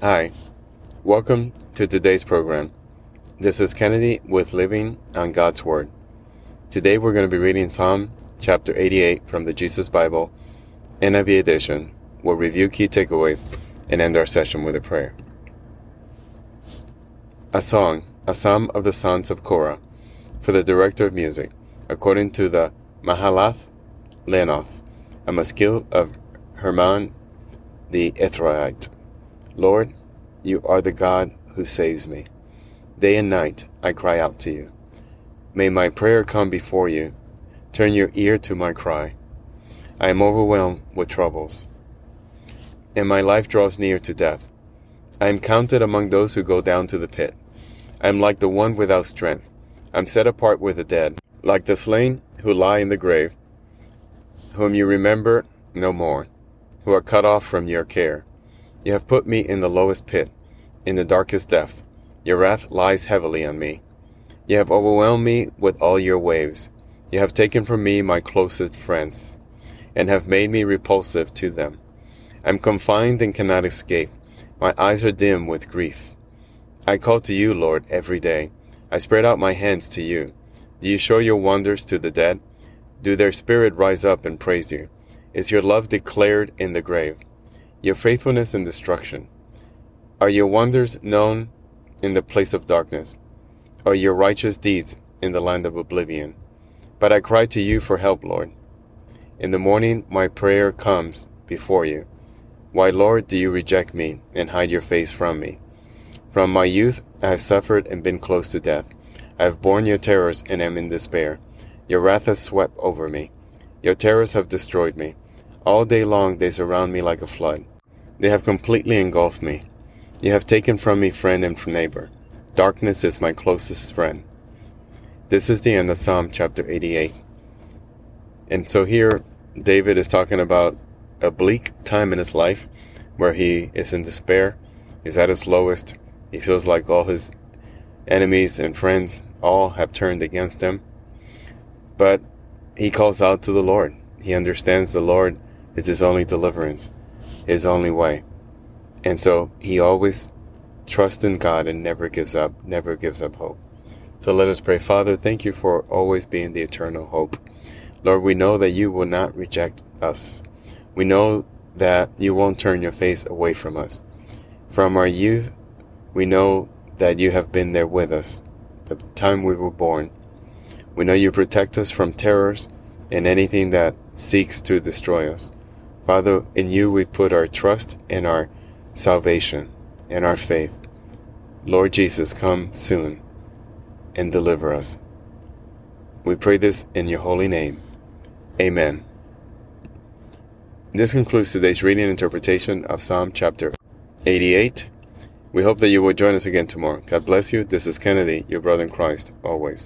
Hi, welcome to today's program. This is Kennedy with Living on God's Word. Today we're going to be reading Psalm chapter 88 from the Jesus Bible, NIV edition. We'll review key takeaways and end our session with a prayer. A song, a psalm of the sons of Korah, for the director of music, according to the Mahalath Leannoth, a maskil of Heman the Ezrahite. Lord, you are the God who saves me. Day and night I cry out to you. May my prayer come before you. Turn your ear to my cry. I am overwhelmed with troubles, and my life draws near to death. I am counted among those who go down to the pit. I am like the one without strength. I am set apart with the dead, like the slain who lie in the grave, whom you remember no more, who are cut off from your care. You have put me in the lowest pit, in the darkest depth. Your wrath lies heavily on me. You have overwhelmed me with all your waves. You have taken from me my closest friends, and have made me repulsive to them. I am confined and cannot escape. My eyes are dim with grief. I call to you, Lord, every day. I spread out my hands to you. Do you show your wonders to the dead? Do their spirit rise up and praise you? Is your love declared in the grave? Your faithfulness in destruction? Are your wonders known in the place of darkness? Are your righteous deeds in the land of oblivion? But I cry to you for help, Lord. In the morning my prayer comes before you. Why, Lord, do you reject me and hide your face from me? From my youth I have suffered and been close to death. I have borne your terrors and am in despair. Your wrath has swept over me. Your terrors have destroyed me. All day long they surround me like a flood. They have completely engulfed me. You have taken from me friend and neighbor. Darkness is my closest friend. This is the end of Psalm chapter 88. And so here, David is talking about a bleak time in his life where he is in despair, he's at his lowest, he feels like all his enemies and friends all have turned against him. But he calls out to the Lord. He understands the Lord is his only deliverance his only way. And so he always trusts in God and never gives up, never gives up hope. So let us pray. Father, thank you for always being the eternal hope. Lord, we know that you will not reject us. We know that you won't turn your face away from us. From our youth, we know that you have been there with us the time we were born. We know you protect us from terrors and anything that seeks to destroy us. Father, in you we put our trust and our salvation and our faith. Lord Jesus, come soon and deliver us. We pray this in your holy name. Amen. This concludes today's reading and interpretation of Psalm chapter 88. We hope that you will join us again tomorrow. God bless you. This is Kennedy, your brother in Christ, always.